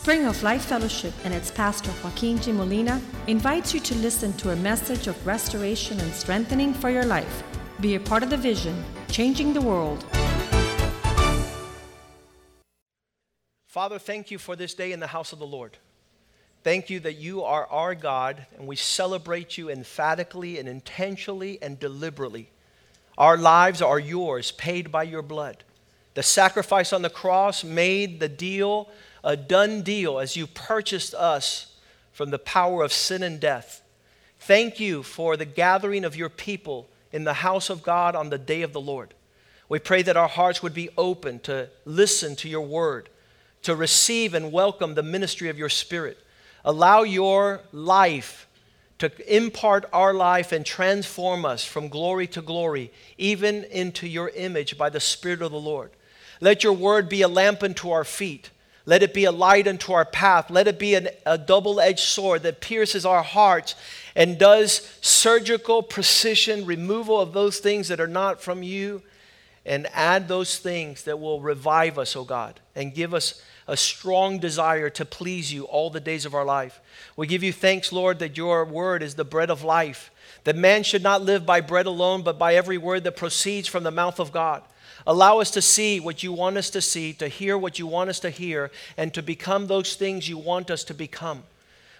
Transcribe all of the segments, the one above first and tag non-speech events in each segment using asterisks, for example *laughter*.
Spring of Life Fellowship and its pastor Joaquin G. Molina invites you to listen to a message of restoration and strengthening for your life. Be a part of the vision, changing the world. Father, thank you for this day in the house of the Lord. Thank you that you are our God and we celebrate you emphatically and intentionally and deliberately. Our lives are yours, paid by your blood. The sacrifice on the cross made the deal a done deal as you purchased us from the power of sin and death. Thank you for the gathering of your people in the house of God on the day of the Lord. We pray that our hearts would be open to listen to your word, to receive and welcome the ministry of your spirit. Allow your life to impart our life and transform us from glory to glory, even into your image by the Spirit of the Lord. Let your word be a lamp unto our feet let it be a light unto our path. Let it be an, a double edged sword that pierces our hearts and does surgical precision removal of those things that are not from you and add those things that will revive us, O God, and give us a strong desire to please you all the days of our life. We give you thanks, Lord, that your word is the bread of life, that man should not live by bread alone, but by every word that proceeds from the mouth of God. Allow us to see what you want us to see, to hear what you want us to hear, and to become those things you want us to become.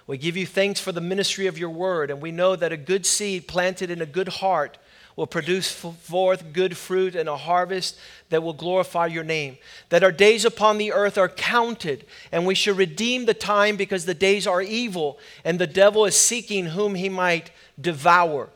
We give you thanks for the ministry of your word, and we know that a good seed planted in a good heart will produce forth good fruit and a harvest that will glorify your name. That our days upon the earth are counted, and we should redeem the time because the days are evil, and the devil is seeking whom he might devour.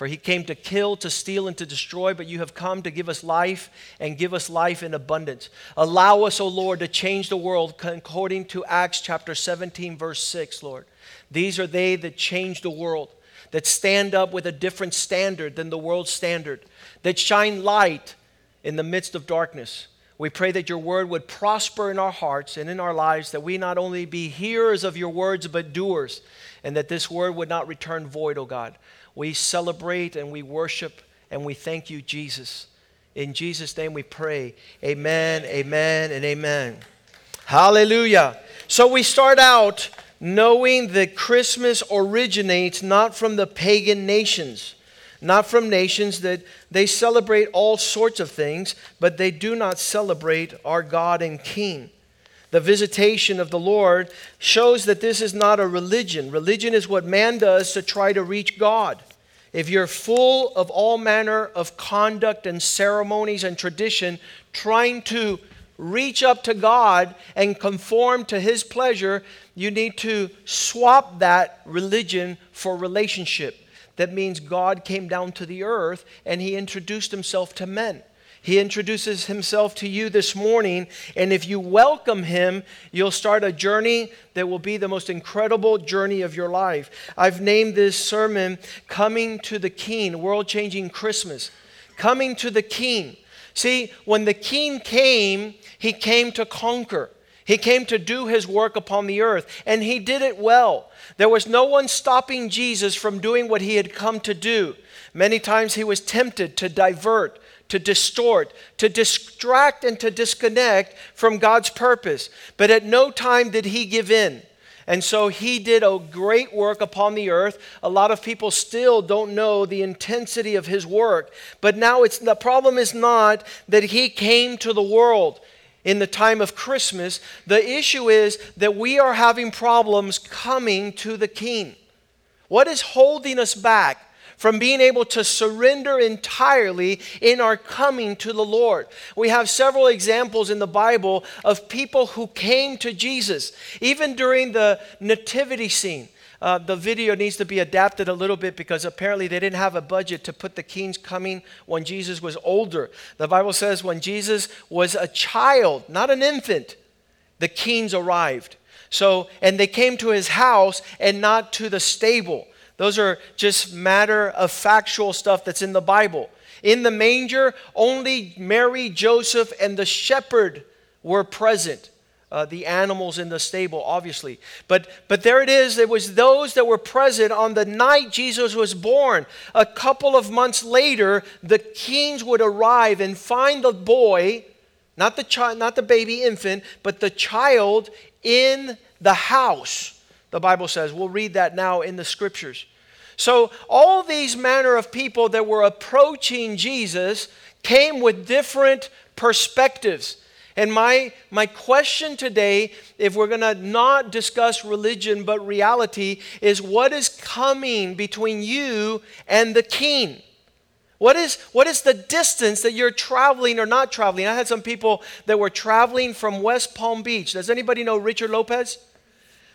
For he came to kill, to steal, and to destroy, but you have come to give us life and give us life in abundance. Allow us, O Lord, to change the world according to Acts chapter 17, verse 6, Lord. These are they that change the world, that stand up with a different standard than the world's standard, that shine light in the midst of darkness. We pray that your word would prosper in our hearts and in our lives, that we not only be hearers of your words, but doers, and that this word would not return void, O God. We celebrate and we worship and we thank you, Jesus. In Jesus' name we pray. Amen, amen, and amen. Hallelujah. So we start out knowing that Christmas originates not from the pagan nations, not from nations that they celebrate all sorts of things, but they do not celebrate our God and King. The visitation of the Lord shows that this is not a religion. Religion is what man does to try to reach God. If you're full of all manner of conduct and ceremonies and tradition, trying to reach up to God and conform to His pleasure, you need to swap that religion for relationship. That means God came down to the earth and He introduced Himself to men. He introduces himself to you this morning, and if you welcome him, you'll start a journey that will be the most incredible journey of your life. I've named this sermon Coming to the King, World Changing Christmas. Coming to the King. See, when the King came, he came to conquer. He came to do his work upon the earth, and he did it well. There was no one stopping Jesus from doing what he had come to do. Many times he was tempted to divert, to distort, to distract, and to disconnect from God's purpose. But at no time did he give in. And so he did a great work upon the earth. A lot of people still don't know the intensity of his work. But now it's the problem is not that he came to the world in the time of Christmas. The issue is that we are having problems coming to the king. What is holding us back? From being able to surrender entirely in our coming to the Lord. We have several examples in the Bible of people who came to Jesus, even during the nativity scene. Uh, the video needs to be adapted a little bit because apparently they didn't have a budget to put the kings coming when Jesus was older. The Bible says when Jesus was a child, not an infant, the kings arrived. So, and they came to his house and not to the stable. Those are just matter of factual stuff that's in the Bible. In the manger, only Mary, Joseph, and the shepherd were present. Uh, the animals in the stable, obviously. But, but there it is. It was those that were present on the night Jesus was born. A couple of months later, the kings would arrive and find the boy Not the child, not the baby infant, but the child in the house. The Bible says. We'll read that now in the scriptures. So all these manner of people that were approaching Jesus came with different perspectives. And my, my question today, if we're going to not discuss religion but reality, is what is coming between you and the king? What is, what is the distance that you're traveling or not traveling? I had some people that were traveling from West Palm Beach. Does anybody know Richard Lopez?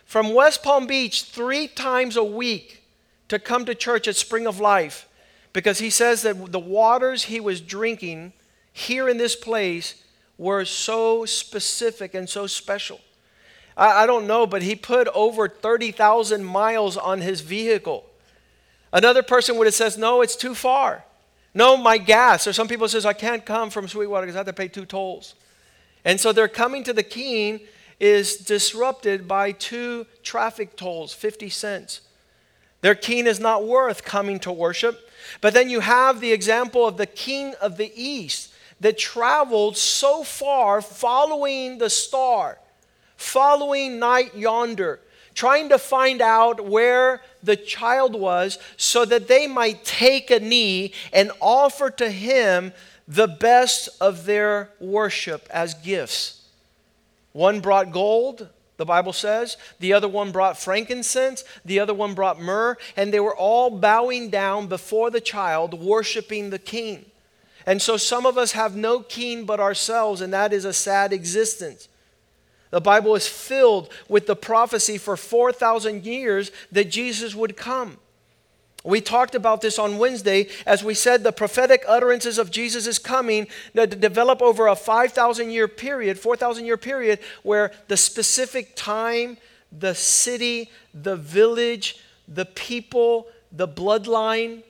From West Palm Beach three times a week to come to church at Spring of Life because he says that the waters he was drinking here in this place were so specific and so special. I, I don't know, but he put over 30,000 miles on his vehicle. Another person would have said, No, it's too far. No, my gas. Or some people says, I can't come from Sweetwater because I have to pay two tolls. And so they're coming to the Keene is disrupted by two traffic tolls, 50 cents. Their king is not worth coming to worship. But then you have the example of the king of the east that traveled so far following the star, following night yonder, trying to find out where the child was so that they might take a knee and offer to him the best of their worship as gifts. One brought gold, the Bible says. The other one brought frankincense. The other one brought myrrh. And they were all bowing down before the child, worshiping the king. And so some of us have no king but ourselves, and that is a sad existence. The Bible is filled with the prophecy for 4,000 years that Jesus would come. We talked about this on Wednesday. As we said, the prophetic utterances of Jesus is coming to develop over a 5,000 year period, 4,000 year period, where the specific time, the city, the village, the people, the bloodline,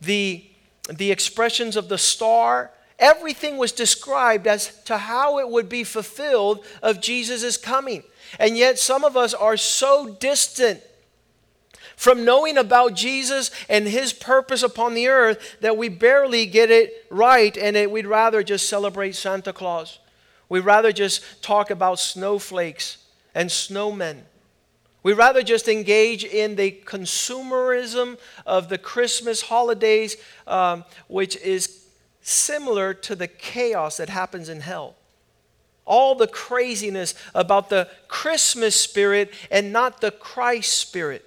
the the expressions of the star, everything was described as to how it would be fulfilled of Jesus' coming. And yet, some of us are so distant from knowing about Jesus and his purpose upon the earth that we barely get it right, and it, we'd rather just celebrate Santa Claus. We'd rather just talk about snowflakes and snowmen. We'd rather just engage in the consumerism of the Christmas holidays, um, which is similar to the chaos that happens in hell. All the craziness about the Christmas spirit and not the Christ spirit.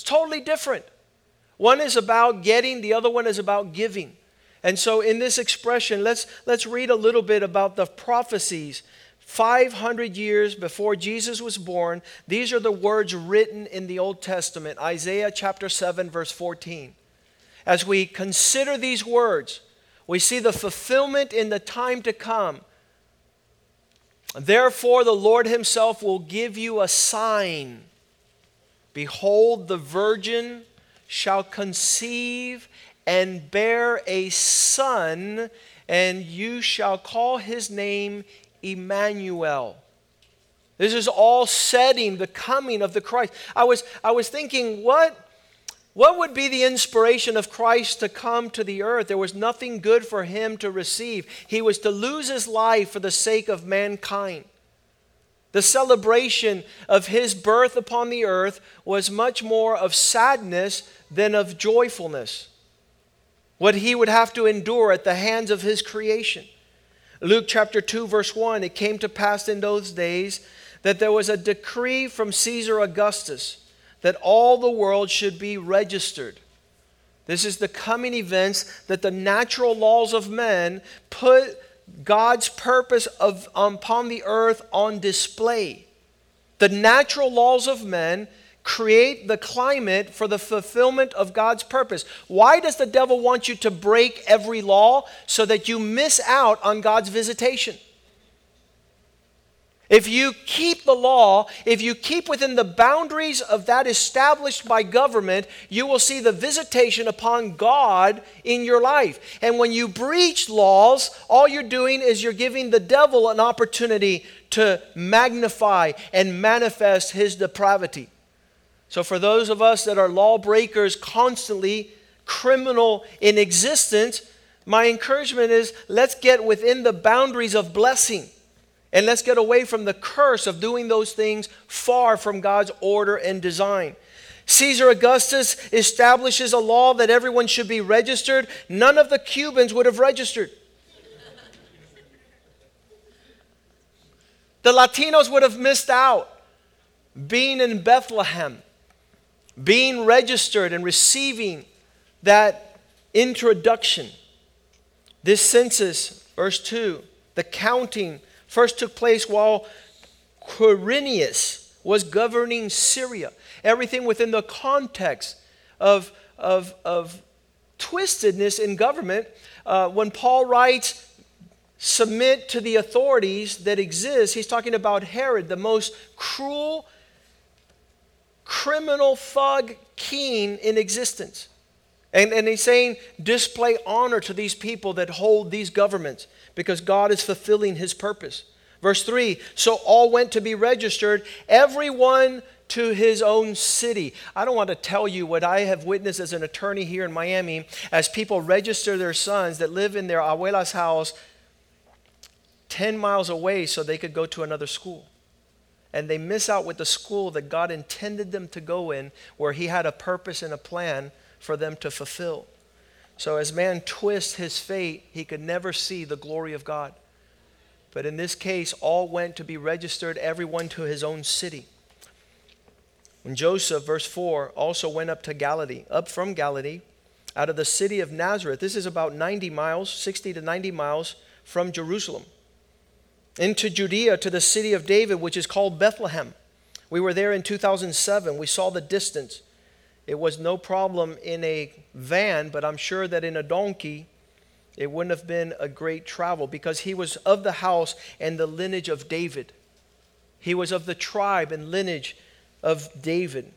It's totally different. One is about getting, the other one is about giving. And so, in this expression, let's, let's read a little bit about the prophecies 500 years before Jesus was born, these are the words written in the Old Testament, Isaiah chapter 7, verse 14. As we consider these words, we see the fulfillment in the time to come. Therefore, the Lord Himself will give you a sign. Behold, the virgin shall conceive and bear a son, and you shall call his name Emmanuel. This is all setting the coming of the Christ. I was, I was thinking, what, what would be the inspiration of Christ to come to the earth? There was nothing good for him to receive. He was to lose his life for the sake of mankind. The celebration of his birth upon the earth was much more of sadness than of joyfulness. What he would have to endure at the hands of his creation. Luke chapter 2, verse 1 It came to pass in those days that there was a decree from Caesar Augustus that all the world should be registered. This is the coming events that the natural laws of men put God's purpose of, um, upon the earth on display. The natural laws of men create the climate for the fulfillment of God's purpose. Why does the devil want you to break every law? So that you miss out on God's visitation. If you keep the law, if you keep within the boundaries of that established by government, you will see the visitation upon God in your life. And when you breach laws, all you're doing is you're giving the devil an opportunity to magnify and manifest his depravity. So, for those of us that are lawbreakers, constantly criminal in existence, my encouragement is let's get within the boundaries of blessing. And let's get away from the curse of doing those things far from God's order and design. Caesar Augustus establishes a law that everyone should be registered. None of the Cubans would have registered. The Latinos would have missed out being in Bethlehem, being registered and receiving that introduction. This census, verse 2, the counting first took place while Quirinius was governing Syria. Everything within the context of, of, of twistedness in government. Uh, when Paul writes, submit to the authorities that exist, he's talking about Herod, the most cruel, criminal thug king in existence. And, and he's saying, display honor to these people that hold these governments because God is fulfilling his purpose. Verse 3 So all went to be registered, everyone to his own city. I don't want to tell you what I have witnessed as an attorney here in Miami as people register their sons that live in their abuela's house 10 miles away so they could go to another school. And they miss out with the school that God intended them to go in, where He had a purpose and a plan for them to fulfill. So, as man twists his fate, he could never see the glory of God. But in this case, all went to be registered, everyone to his own city. And Joseph, verse 4, also went up to Galilee, up from Galilee, out of the city of Nazareth. This is about 90 miles, 60 to 90 miles from Jerusalem, into Judea to the city of David, which is called Bethlehem. We were there in 2007. We saw the distance. It was no problem in a van, but I'm sure that in a donkey, it wouldn't have been a great travel because he was of the house and the lineage of David. He was of the tribe and lineage of David.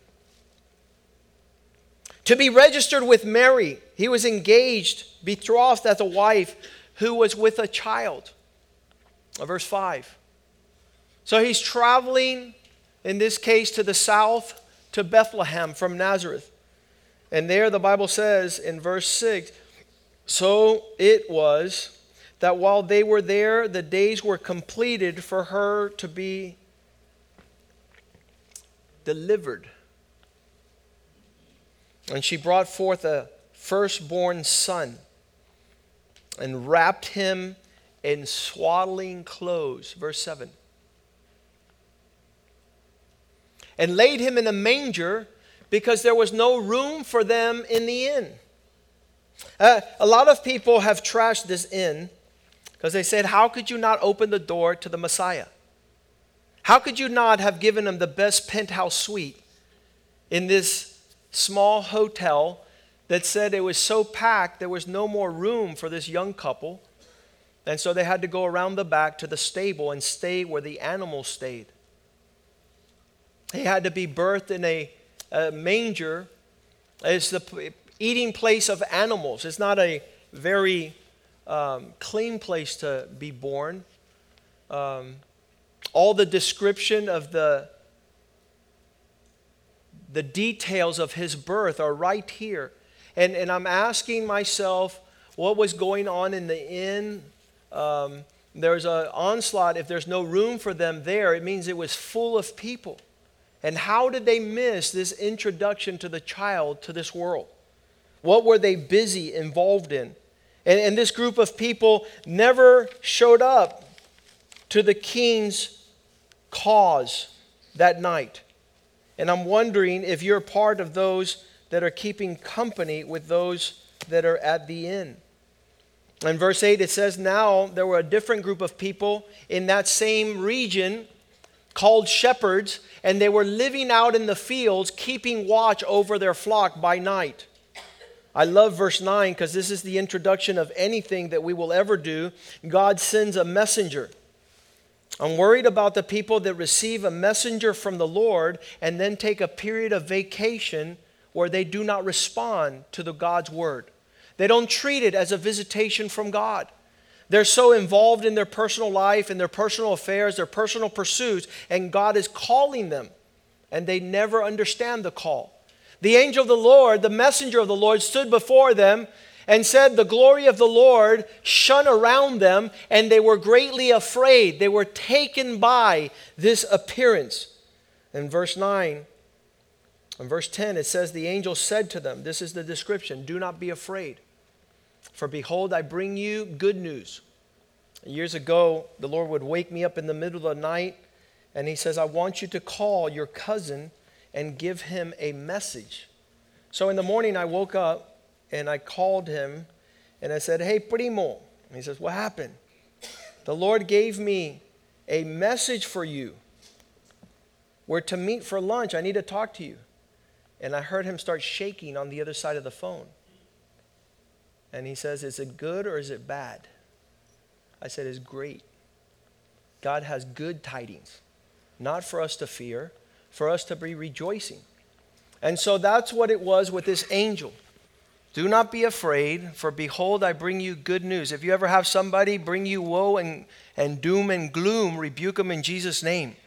To be registered with Mary, he was engaged, betrothed as a wife who was with a child. Uh, verse 5. So he's traveling, in this case, to the south to Bethlehem from Nazareth. And there the Bible says in verse 6 So it was that while they were there, the days were completed for her to be delivered. And she brought forth a firstborn son and wrapped him in swaddling clothes. Verse 7 and laid him in a manger because there was no room for them in the inn. Uh, a lot of people have trashed this inn because they said, How could you not open the door to the Messiah? How could you not have given him the best penthouse suite in this small hotel that said it was so packed there was no more room for this young couple? And so they had to go around the back to the stable and stay where the animals stayed. He had to be birthed in a, a manger. It's the eating place of animals. It's not a very um, clean place to be born. Um, all the description of the the details of his birth are right here. And, and I'm asking myself what was going on in the inn. Um, there's an onslaught. If there's no room for them there, it means it was full of people. And how did they miss this introduction to the child to this world? What were they busy involved in? And, and this group of people never showed up to the king's cause that night. And I'm wondering if you're part of those that are keeping company with those that are at the inn. In verse 8, it says, Now there were a different group of people in that same region called shepherds, and they were living out in the fields, keeping watch over their flock by night. I love verse 9 because this is the introduction of anything that we will ever do. God sends a messenger. I'm worried about the people that receive a messenger from the Lord and then take a period of vacation where they do not respond to the God's word. They don't treat it as a visitation from God. They're so involved in their personal life, and their personal affairs, their personal pursuits, and God is calling them, and they never understand the call. The angel of the Lord, the messenger of the Lord, stood before them, and said, The glory of the Lord shone around them, and they were greatly afraid. They were taken by this appearance. In verse 9, in verse 10, it says, The angel said to them, This is the description, do not be afraid. For behold, I bring you good news. Years ago, the Lord would wake me up in the middle of the night, and He says, I want you to call your cousin and give him a message. So in the morning, I woke up and I called him and I said, Hey, primo. And he says, What happened? The Lord gave me a message for you. We're to meet for lunch. I need to talk to you. And I heard him start shaking on the other side of the phone. And he says, Is it good or is it bad? I said, is great. God has good tidings, not for us to fear, for us to be rejoicing. And so that's what it was with this angel. Do not be afraid, for behold, I bring you good news. If you ever have somebody bring you woe and, and doom and gloom, rebuke them in Jesus' name.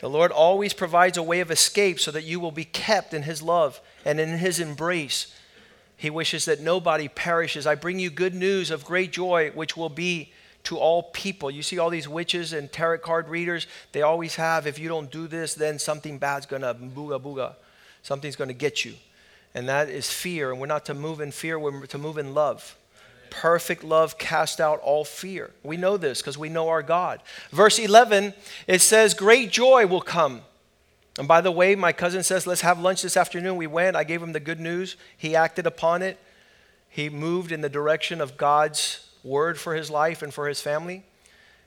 The Lord always provides a way of escape so that you will be kept in His love and in His embrace. He wishes that nobody perishes. I bring you good news of great joy, which will be to all people. You see all these witches and tarot card readers, they always have, if you don't do this, then something bad's gonna booga booga. Something's gonna get you. And that is fear. And we're not to move in fear, we're to move in love. Perfect love cast out all fear. We know this because we know our God. Verse 11, it says, Great joy will come. And by the way, my cousin says, Let's have lunch this afternoon. We went. I gave him the good news. He acted upon it. He moved in the direction of God's word for his life and for his family.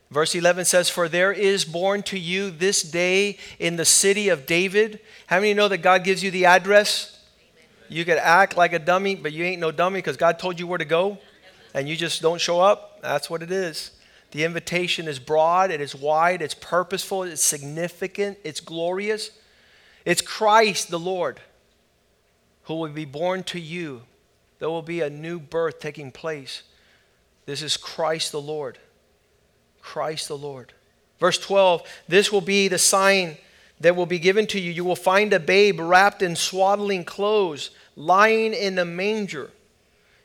Verse 11 says, For there is born to you this day in the city of David. How many know that God gives you the address? You could act like a dummy, but you ain't no dummy because God told you where to go and you just don't show up, that's what it is. The invitation is broad, it is wide, it's purposeful, it's significant, it's glorious. It's Christ the Lord who will be born to you. There will be a new birth taking place. This is Christ the Lord. Christ the Lord. Verse 12 This will be the sign that will be given to you. You will find a babe wrapped in swaddling clothes, lying in a manger.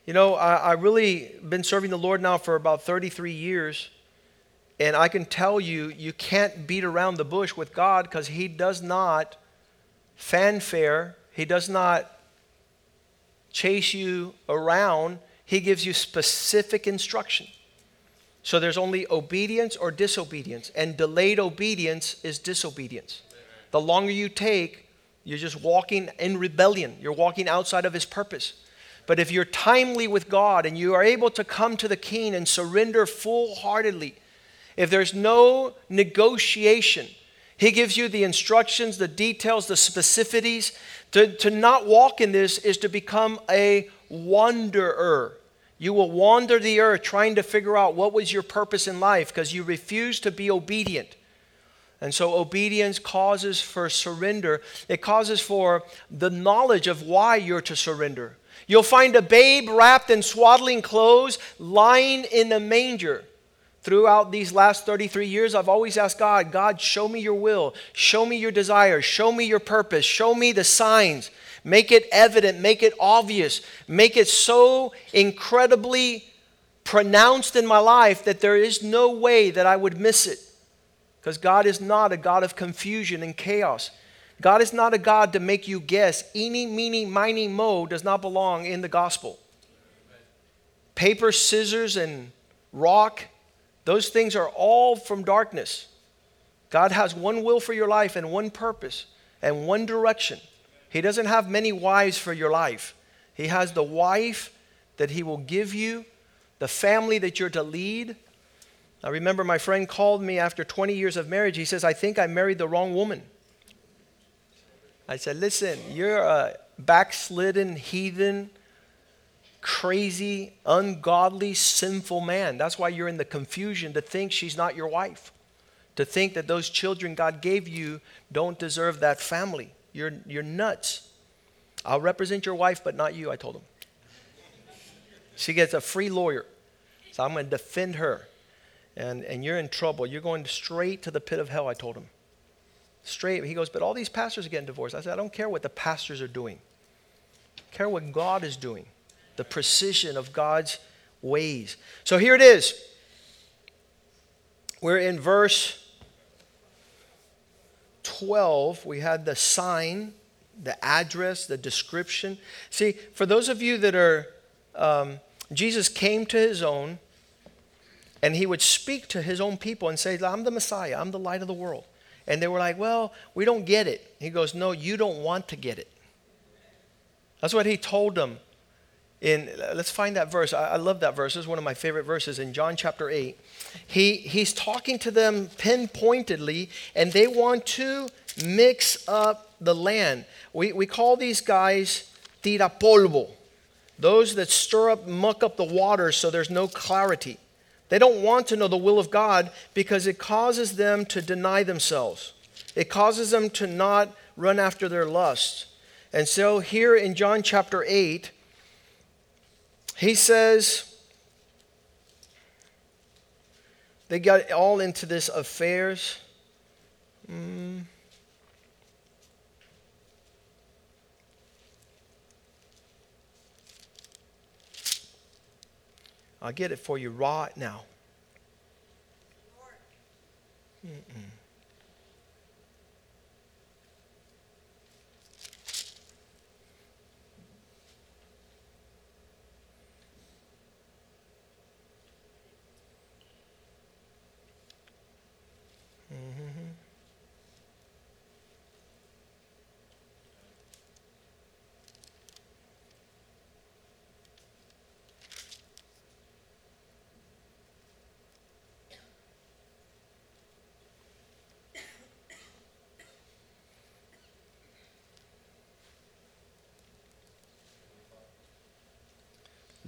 You know, I, I really been serving the Lord now for about 33 years. And I can tell you, you can't beat around the bush with God because He does not fanfare, He does not chase you around. He gives you specific instruction. So there's only obedience or disobedience, and delayed obedience is disobedience. The longer you take, you're just walking in rebellion, you're walking outside of His purpose. But if you're timely with God and you are able to come to the King and surrender full heartedly, if there's no negotiation, He gives you the instructions, the details, the specificities. To, to not walk in this is to become a wanderer. You will wander the earth trying to figure out what was your purpose in life because you refuse to be obedient. And so obedience causes for surrender. It causes for the knowledge of why you're to surrender. You'll find a babe wrapped in swaddling clothes lying in a manger. Throughout these last 33 years, I've always asked God, God, show me your will, show me your desires, show me your purpose, show me the signs, make it evident, make it obvious, make it so incredibly pronounced in my life that there is no way that I would miss it. Because God is not a God of confusion and chaos. God is not a God to make you guess. Eeny, meeny, miny, mo does not belong in the gospel. Paper, scissors, and rock, those things are all from darkness. God has one will for your life and one purpose and one direction. He doesn't have many wives for your life. He has the wife that He will give you, the family that you're to lead. I remember my friend called me after 20 years of marriage. He says, I think I married the wrong woman. I said, Listen, you're a backslidden, heathen, crazy, ungodly, sinful man. That's why you're in the confusion to think she's not your wife, to think that those children God gave you don't deserve that family. You're, you're nuts. I'll represent your wife, but not you, I told him. She gets a free lawyer, so I'm going to defend her. And, and you're in trouble. You're going straight to the pit of hell, I told him straight. He goes, But all these pastors are getting divorced. I said, I don't care what the pastors are doing, I care what God is doing. The precision of God's ways. So here it is. We're in verse 12. We had the sign, the address, the description. See, for those of you that are, um, Jesus came to his own, and he would speak to his own people and say, I'm the Messiah, I'm the light of the world. And they were like, Well, we don't get it. He goes, No, you don't want to get it. That's what he told them in let's find that verse. I, I, love that verse. Is one of my favorite verses in john chapter 8 he, he's talking to them pinpointedly and they want to mix up the land. We, we call these guys tira polvo those that stir up muck up the water so there's no clarity. They don't want to know the will of god because it causes them to deny themselves. It causes them to not run after their lusts. And so here in john chapter 8 he says they got all into this affairs. Mm. I'll get it for you right now. Mm-mm.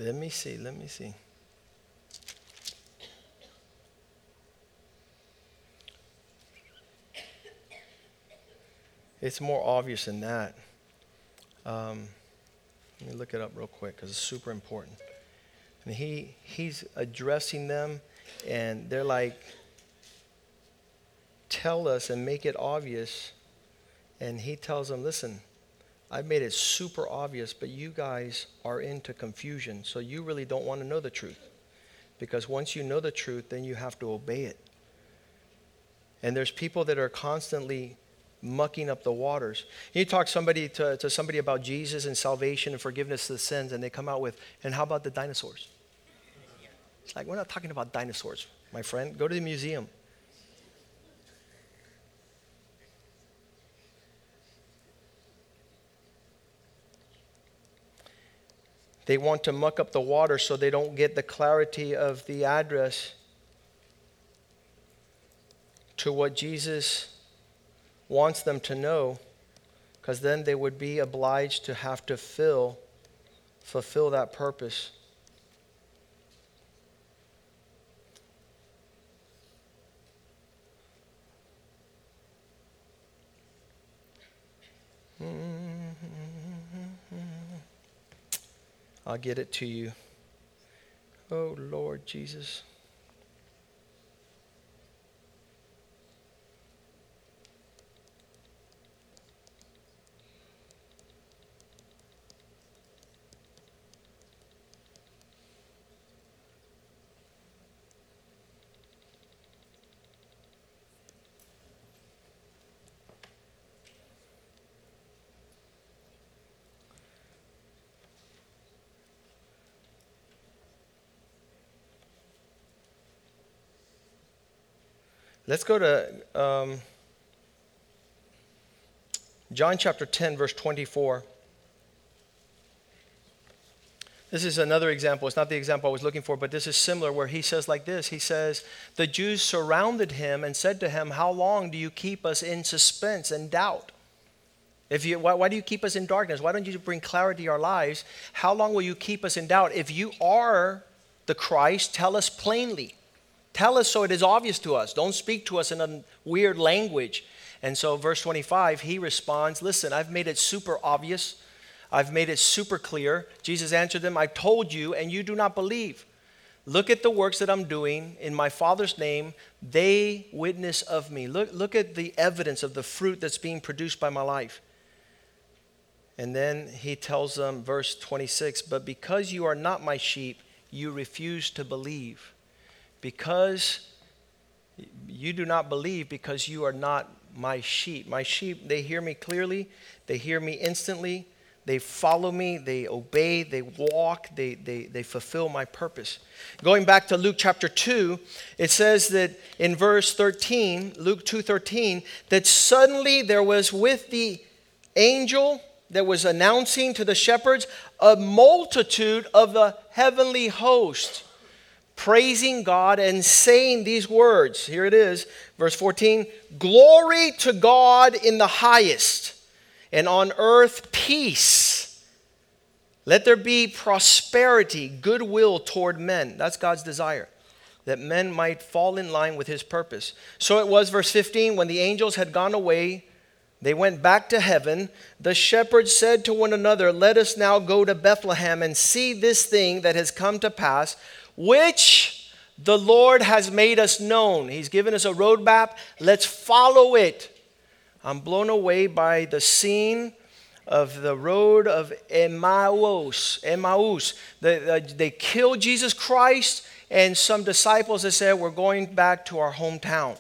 Let me see, let me see. It's more obvious than that. Um, let me look it up real quick because it's super important. And he, he's addressing them, and they're like, tell us and make it obvious. And he tells them, listen, I've made it super obvious, but you guys are into confusion, so you really don't want to know the truth. Because once you know the truth, then you have to obey it. And there's people that are constantly mucking up the waters. You talk somebody to, to somebody about Jesus and salvation and forgiveness of the sins, and they come out with, and how about the dinosaurs? It's like, we're not talking about dinosaurs, my friend. Go to the museum. They want to muck up the water so they don't get the clarity of the address to what Jesus wants them to know, because then they would be obliged to have to fill, fulfill that purpose. Get it to you. Oh, Lord Jesus. Let's go to um, John chapter 10, verse 24. This is another example. It's not the example I was looking for, but this is similar where he says, like this He says, The Jews surrounded him and said to him, How long do you keep us in suspense and doubt? If you, why, why do you keep us in darkness? Why don't you bring clarity to our lives? How long will you keep us in doubt? If you are the Christ, tell us plainly. Tell us so it is obvious to us. Don't speak to us in a weird language. And so, verse 25, he responds, Listen, I've made it super obvious. I've made it super clear. Jesus answered them, I told you, and you do not believe. Look at the works that I'm doing in my Father's name. They witness of me. Look, look at the evidence of the fruit that's being produced by my life. And then he tells them, verse 26, But because you are not my sheep, you refuse to believe. Because you do not believe, because you are not my sheep. My sheep, they hear me clearly, they hear me instantly, they follow me, they obey, they walk, they, they, they fulfill my purpose. Going back to Luke chapter 2, it says that in verse 13, Luke 2:13, that suddenly there was with the angel that was announcing to the shepherds a multitude of the heavenly host praising God and saying these words. Here it is, verse 14 Glory to God in the highest, and on earth peace. Let there be prosperity, goodwill toward men. That's God's desire, that men might fall in line with his purpose. So it was, verse 15, when the angels had gone away, they went back to heaven. The shepherds said to one another, Let us now go to Bethlehem and see this thing that has come to pass which the Lord has made us known. He's given us a roadmap. Let's follow it. I'm blown away by the scene of the road of Emmaus. Emmaus. They, uh, they killed Jesus Christ, and some disciples that said, We're going back to our hometown.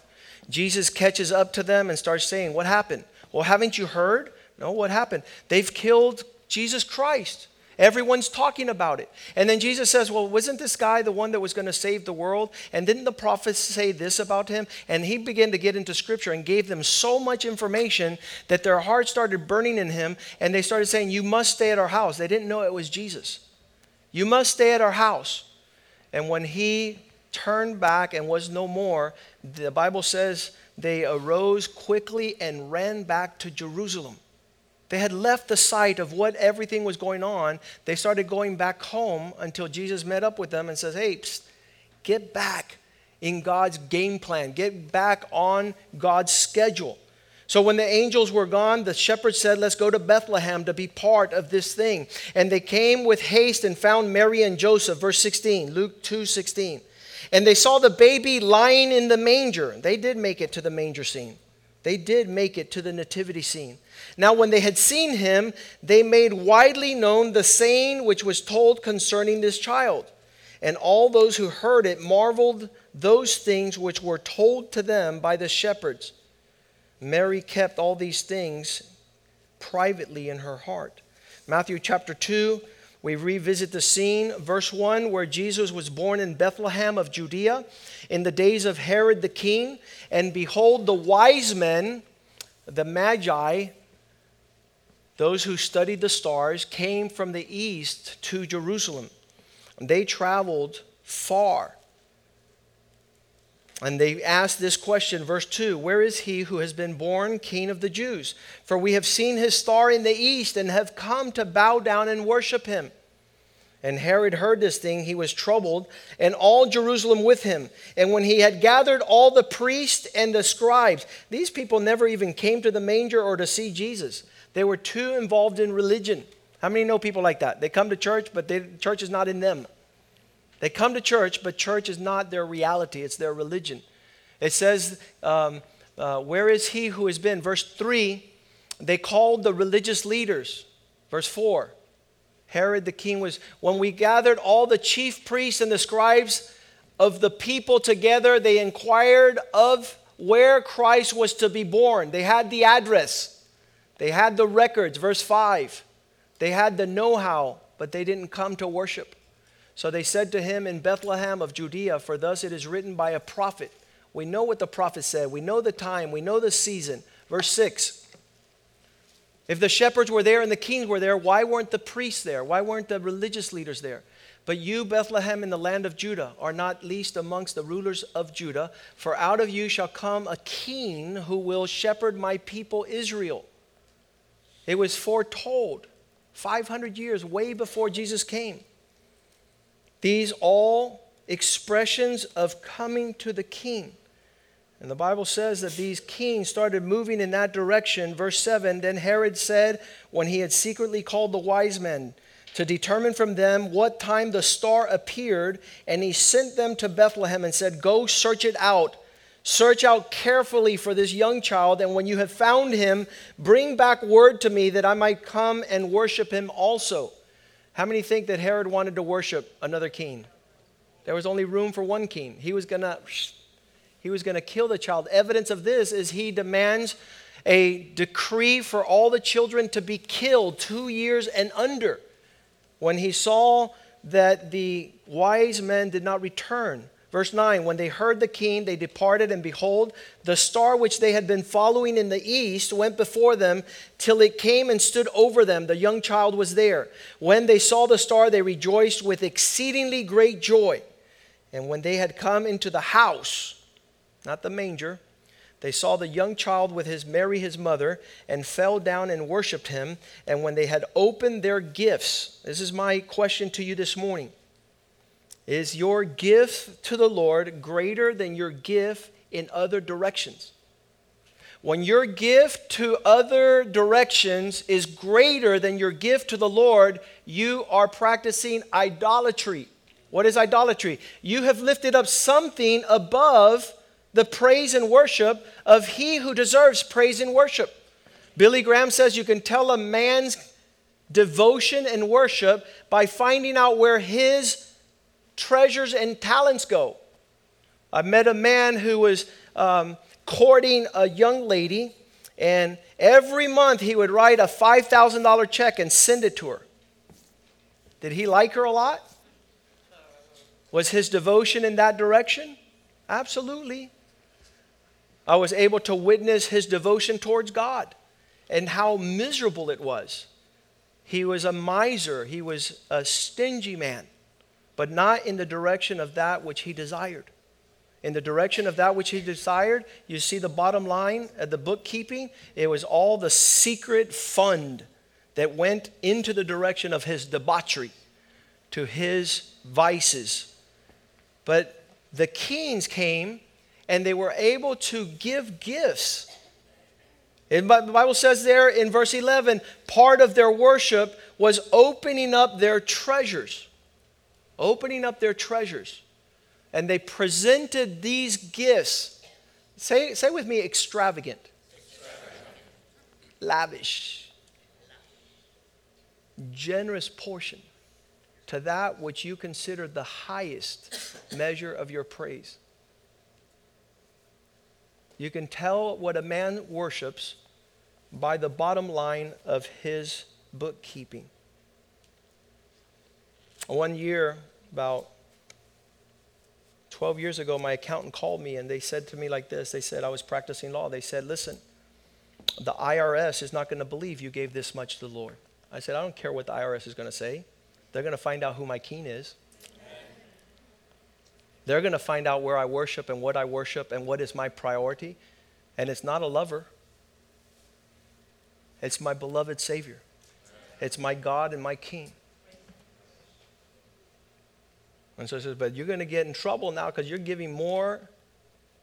Jesus catches up to them and starts saying, What happened? Well, haven't you heard? No, what happened? They've killed Jesus Christ. Everyone's talking about it. And then Jesus says, Well, wasn't this guy the one that was going to save the world? And didn't the prophets say this about him? And he began to get into scripture and gave them so much information that their hearts started burning in him. And they started saying, You must stay at our house. They didn't know it was Jesus. You must stay at our house. And when he turned back and was no more, the Bible says they arose quickly and ran back to Jerusalem. They had left the site of what everything was going on. They started going back home until Jesus met up with them and says, Hey, psst, get back in God's game plan, get back on God's schedule. So when the angels were gone, the shepherds said, Let's go to Bethlehem to be part of this thing. And they came with haste and found Mary and Joseph, verse 16, Luke 2 16. And they saw the baby lying in the manger. They did make it to the manger scene. They did make it to the nativity scene. Now, when they had seen him, they made widely known the saying which was told concerning this child. And all those who heard it marveled those things which were told to them by the shepherds. Mary kept all these things privately in her heart. Matthew chapter 2, we revisit the scene, verse 1, where Jesus was born in Bethlehem of Judea in the days of Herod the king. And behold, the wise men, the Magi, those who studied the stars, came from the east to Jerusalem. They traveled far. And they asked this question, verse 2 Where is he who has been born king of the Jews? For we have seen his star in the east and have come to bow down and worship him. And Herod heard this thing, he was troubled, and all Jerusalem with him. And when he had gathered all the priests and the scribes, these people never even came to the manger or to see Jesus. They were too involved in religion. How many know people like that? They come to church, but they, church is not in them. They come to church, but church is not their reality, it's their religion. It says, um, uh, Where is he who has been? Verse 3, they called the religious leaders. Verse 4, Herod the king was, when we gathered all the chief priests and the scribes of the people together, they inquired of where Christ was to be born. They had the address, they had the records. Verse 5, they had the know how, but they didn't come to worship. So they said to him in Bethlehem of Judea, For thus it is written by a prophet. We know what the prophet said, we know the time, we know the season. Verse 6 if the shepherds were there and the kings were there, why weren't the priests there? Why weren't the religious leaders there? But you, Bethlehem, in the land of Judah, are not least amongst the rulers of Judah, for out of you shall come a king who will shepherd my people Israel. It was foretold 500 years, way before Jesus came. These all expressions of coming to the king. And the Bible says that these kings started moving in that direction. Verse 7 Then Herod said, when he had secretly called the wise men, to determine from them what time the star appeared, and he sent them to Bethlehem and said, Go search it out. Search out carefully for this young child, and when you have found him, bring back word to me that I might come and worship him also. How many think that Herod wanted to worship another king? There was only room for one king. He was going to he was going to kill the child. Evidence of this is he demands a decree for all the children to be killed 2 years and under. When he saw that the wise men did not return, Verse 9 When they heard the king, they departed, and behold, the star which they had been following in the east went before them till it came and stood over them. The young child was there. When they saw the star, they rejoiced with exceedingly great joy. And when they had come into the house, not the manger, they saw the young child with his Mary, his mother, and fell down and worshiped him. And when they had opened their gifts, this is my question to you this morning is your gift to the Lord greater than your gift in other directions? When your gift to other directions is greater than your gift to the Lord, you are practicing idolatry. What is idolatry? You have lifted up something above the praise and worship of he who deserves praise and worship. Billy Graham says you can tell a man's devotion and worship by finding out where his treasures and talents go. I met a man who was um, courting a young lady, and every month he would write a $5,000 check and send it to her. Did he like her a lot? Was his devotion in that direction? Absolutely. I was able to witness his devotion towards God and how miserable it was. He was a miser, he was a stingy man but not in the direction of that which he desired. In the direction of that which he desired, you see the bottom line of the bookkeeping, it was all the secret fund that went into the direction of his debauchery, to his vices. But the kings came and they were able to give gifts. And the Bible says there in verse 11, part of their worship was opening up their treasures opening up their treasures. And they presented these gifts. Say, say with me extravagant, extravagant. lavish, generous portion to that which you consider the highest measure of your praise. You can tell what a man worships by the bottom line of his bookkeeping. One year, about 12 years ago, my accountant called me and they said to me like this they said, I was practicing law. They said, Listen, the IRS is not going to believe you gave this much to the Lord. I said, I don't care what the IRS is going to say. They're going to find out who my king is. They're going to find out where I worship and what I worship and what is my priority. And it's not a lover, it's my beloved Savior. It's my God and my King. And so he says, but you're going to get in trouble now because you're giving more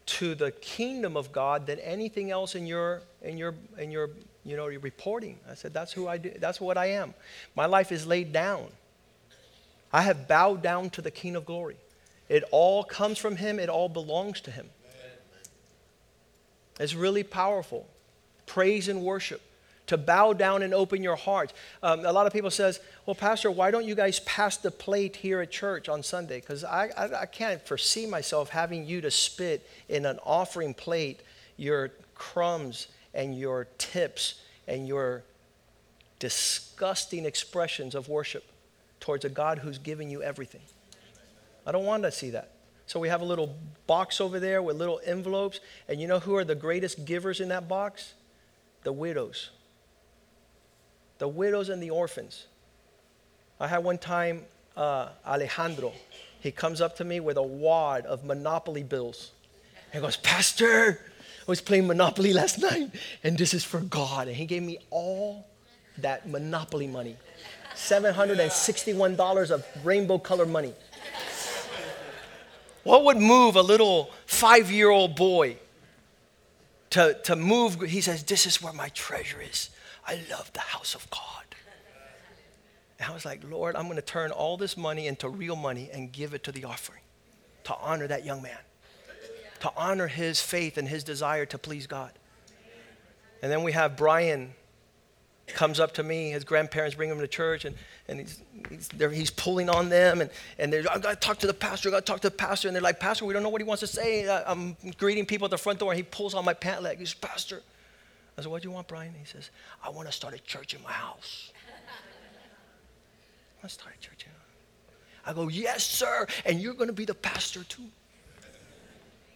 to the kingdom of God than anything else in your in your in your you know your reporting. I said, that's who I do. That's what I am. My life is laid down. I have bowed down to the King of Glory. It all comes from Him. It all belongs to Him. It's really powerful. Praise and worship to bow down and open your heart. Um, a lot of people says, well, Pastor, why don't you guys pass the plate here at church on Sunday? Because I, I, I can't foresee myself having you to spit in an offering plate your crumbs and your tips and your disgusting expressions of worship towards a God who's given you everything. I don't want to see that. So we have a little box over there with little envelopes. And you know who are the greatest givers in that box? The widows the widows and the orphans. I had one time uh, Alejandro. He comes up to me with a wad of Monopoly bills. He goes, Pastor, I was playing Monopoly last night, and this is for God. And he gave me all that Monopoly money $761 of rainbow colored money. What would move a little five year old boy to, to move? He says, This is where my treasure is. I love the house of God. And I was like, Lord, I'm going to turn all this money into real money and give it to the offering to honor that young man. to honor his faith and his desire to please God. And then we have Brian comes up to me. His grandparents bring him to church, and, and he's, he's, he's pulling on them. And, and they're, I got to talk to the pastor. I got to talk to the pastor. And they're like, Pastor, we don't know what he wants to say. I'm greeting people at the front door, and he pulls on my pant leg. He's, Pastor. I said, What do you want, Brian? He says, I want to start a church in my house. *laughs* I want to start a church in I go, Yes, sir. And you're going to be the pastor too.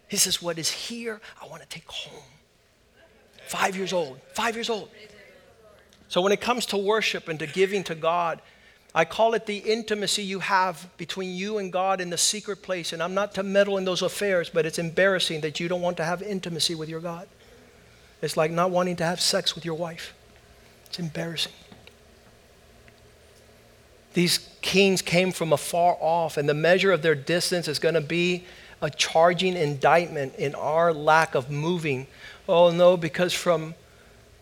He says, What is here, I want to take home. Five years old. Five years old. So when it comes to worship and to giving to God, I call it the intimacy you have between you and God in the secret place. And I'm not to meddle in those affairs, but it's embarrassing that you don't want to have intimacy with your God. It's like not wanting to have sex with your wife. It's embarrassing. These kings came from afar off, and the measure of their distance is going to be a charging indictment in our lack of moving. Oh, no, because from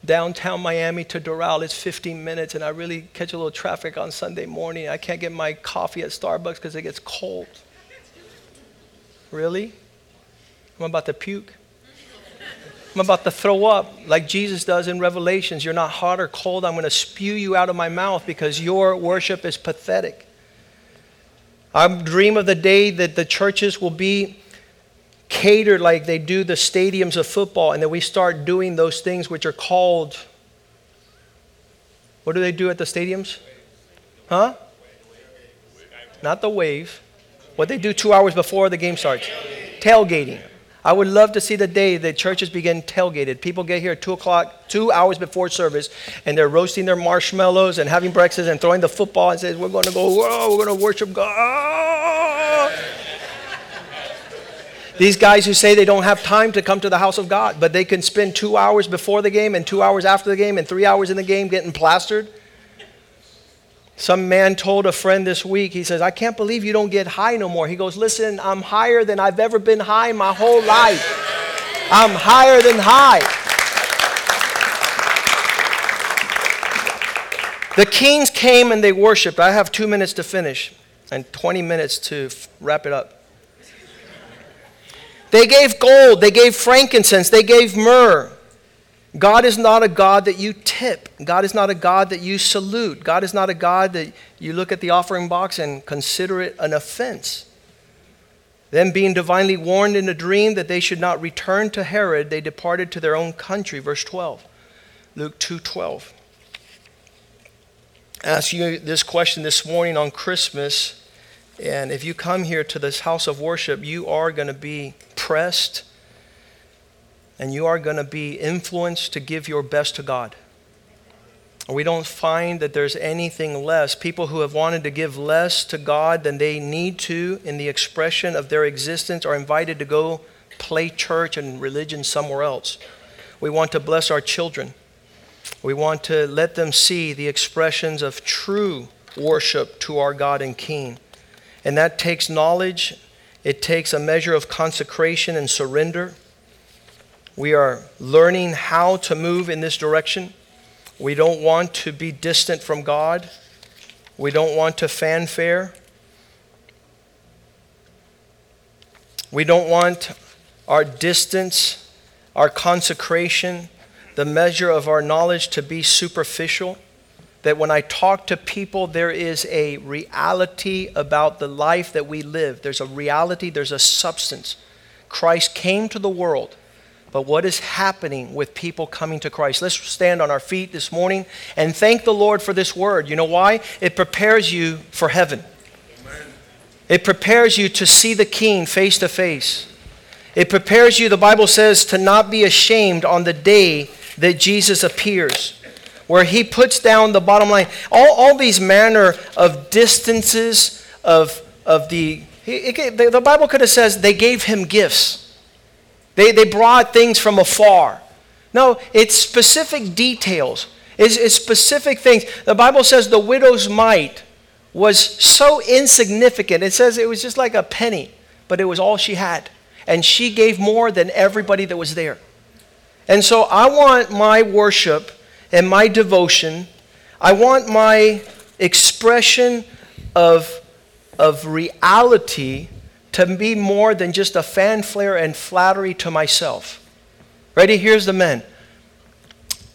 downtown Miami to Doral. It's 15 minutes, and I really catch a little traffic on Sunday morning. I can't get my coffee at Starbucks because it gets cold. Really? I'm about to puke. I'm about to throw up like Jesus does in Revelations. You're not hot or cold. I'm going to spew you out of my mouth because your worship is pathetic. I dream of the day that the churches will be catered like they do the stadiums of football, and that we start doing those things which are called. What do they do at the stadiums? Huh? Not the wave. What they do two hours before the game starts? Tailgating. I would love to see the day that churches begin tailgated. People get here at 2 o'clock, two hours before service, and they're roasting their marshmallows and having breakfast and throwing the football and says, We're going to go, whoa, we're going to worship God. These guys who say they don't have time to come to the house of God, but they can spend two hours before the game and two hours after the game and three hours in the game getting plastered. Some man told a friend this week, he says, I can't believe you don't get high no more. He goes, Listen, I'm higher than I've ever been high my whole life. I'm higher than high. The kings came and they worshiped. I have two minutes to finish and 20 minutes to wrap it up. They gave gold, they gave frankincense, they gave myrrh. God is not a God that you tip. God is not a God that you salute. God is not a God that you look at the offering box and consider it an offense. Then, being divinely warned in a dream that they should not return to Herod, they departed to their own country. Verse 12. Luke 2 12. Ask you this question this morning on Christmas. And if you come here to this house of worship, you are going to be pressed and you are going to be influenced to give your best to God. We don't find that there's anything less. People who have wanted to give less to God than they need to in the expression of their existence are invited to go play church and religion somewhere else. We want to bless our children. We want to let them see the expressions of true worship to our God and King. And that takes knowledge, it takes a measure of consecration and surrender. We are learning how to move in this direction. We don't want to be distant from God. We don't want to fanfare. We don't want our distance, our consecration, the measure of our knowledge to be superficial that when I talk to people, there is a reality about the life that we live. There's a reality, there's a substance. Christ came to the world, but what is happening with people coming to Christ? Let's stand on our feet this morning and thank the Lord for this word. You know why? It prepares you for heaven, Amen. it prepares you to see the King face to face. It prepares you, the Bible says, to not be ashamed on the day that Jesus appears where he puts down the bottom line. All, all these manner of distances of, of the, it, the, the Bible could have says they gave him gifts. They, they brought things from afar. No, it's specific details. It's, it's specific things. The Bible says the widow's mite was so insignificant. It says it was just like a penny, but it was all she had. And she gave more than everybody that was there. And so I want my worship and my devotion, I want my expression of, of reality to be more than just a fanfare and flattery to myself. Ready? Here's the men.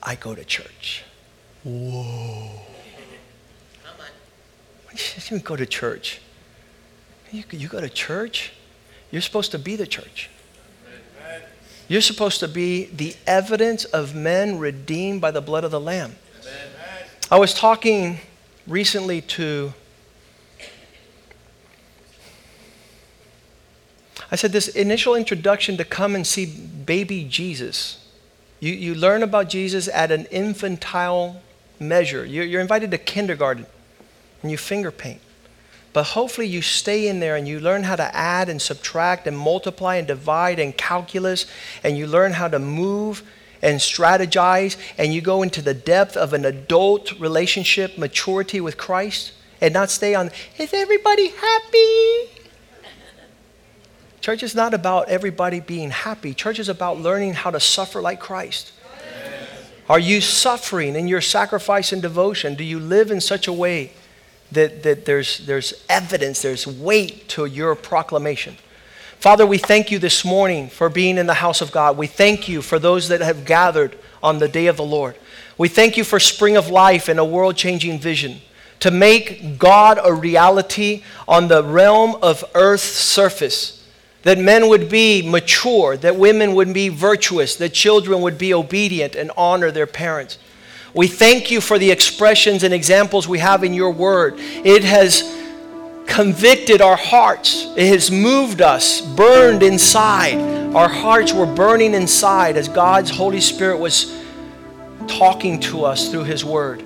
I go to church. Whoa. How *laughs* much? You go to church. You, you go to church? You're supposed to be the church. You're supposed to be the evidence of men redeemed by the blood of the Lamb. I was talking recently to, I said, this initial introduction to come and see baby Jesus. You, you learn about Jesus at an infantile measure. You're, you're invited to kindergarten and you finger paint. But hopefully, you stay in there and you learn how to add and subtract and multiply and divide and calculus, and you learn how to move and strategize, and you go into the depth of an adult relationship maturity with Christ and not stay on, is everybody happy? Church is not about everybody being happy. Church is about learning how to suffer like Christ. Are you suffering in your sacrifice and devotion? Do you live in such a way that, that there's, there's evidence, there's weight to your proclamation. Father, we thank you this morning for being in the house of God. We thank you for those that have gathered on the day of the Lord. We thank you for spring of life and a world changing vision to make God a reality on the realm of earth's surface. That men would be mature, that women would be virtuous, that children would be obedient and honor their parents. We thank you for the expressions and examples we have in your word. It has convicted our hearts, it has moved us, burned inside. Our hearts were burning inside as God's Holy Spirit was talking to us through his word.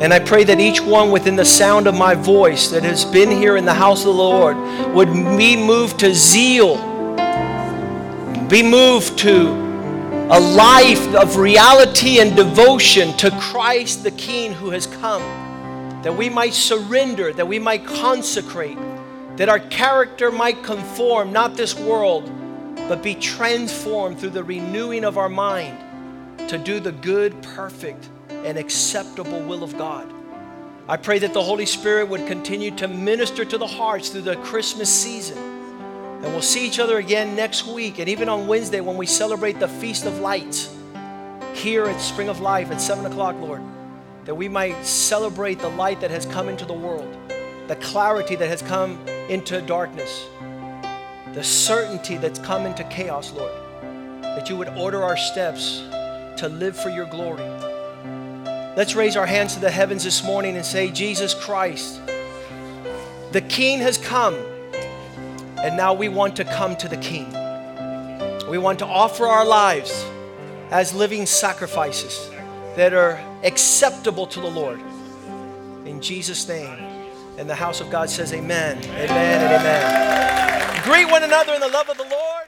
And I pray that each one within the sound of my voice that has been here in the house of the Lord would be moved to zeal, be moved to a life of reality and devotion to Christ the King who has come, that we might surrender, that we might consecrate, that our character might conform, not this world, but be transformed through the renewing of our mind to do the good, perfect, and acceptable will of God. I pray that the Holy Spirit would continue to minister to the hearts through the Christmas season and we'll see each other again next week and even on Wednesday when we celebrate the Feast of Lights here at Spring of Life at 7 o'clock, Lord. That we might celebrate the light that has come into the world, the clarity that has come into darkness, the certainty that's come into chaos, Lord. That you would order our steps to live for your glory. Let's raise our hands to the heavens this morning and say, Jesus Christ, the King has come and now we want to come to the King. We want to offer our lives as living sacrifices that are acceptable to the Lord. In Jesus' name. And the house of God says, Amen, amen, and amen. Greet one another in the love of the Lord.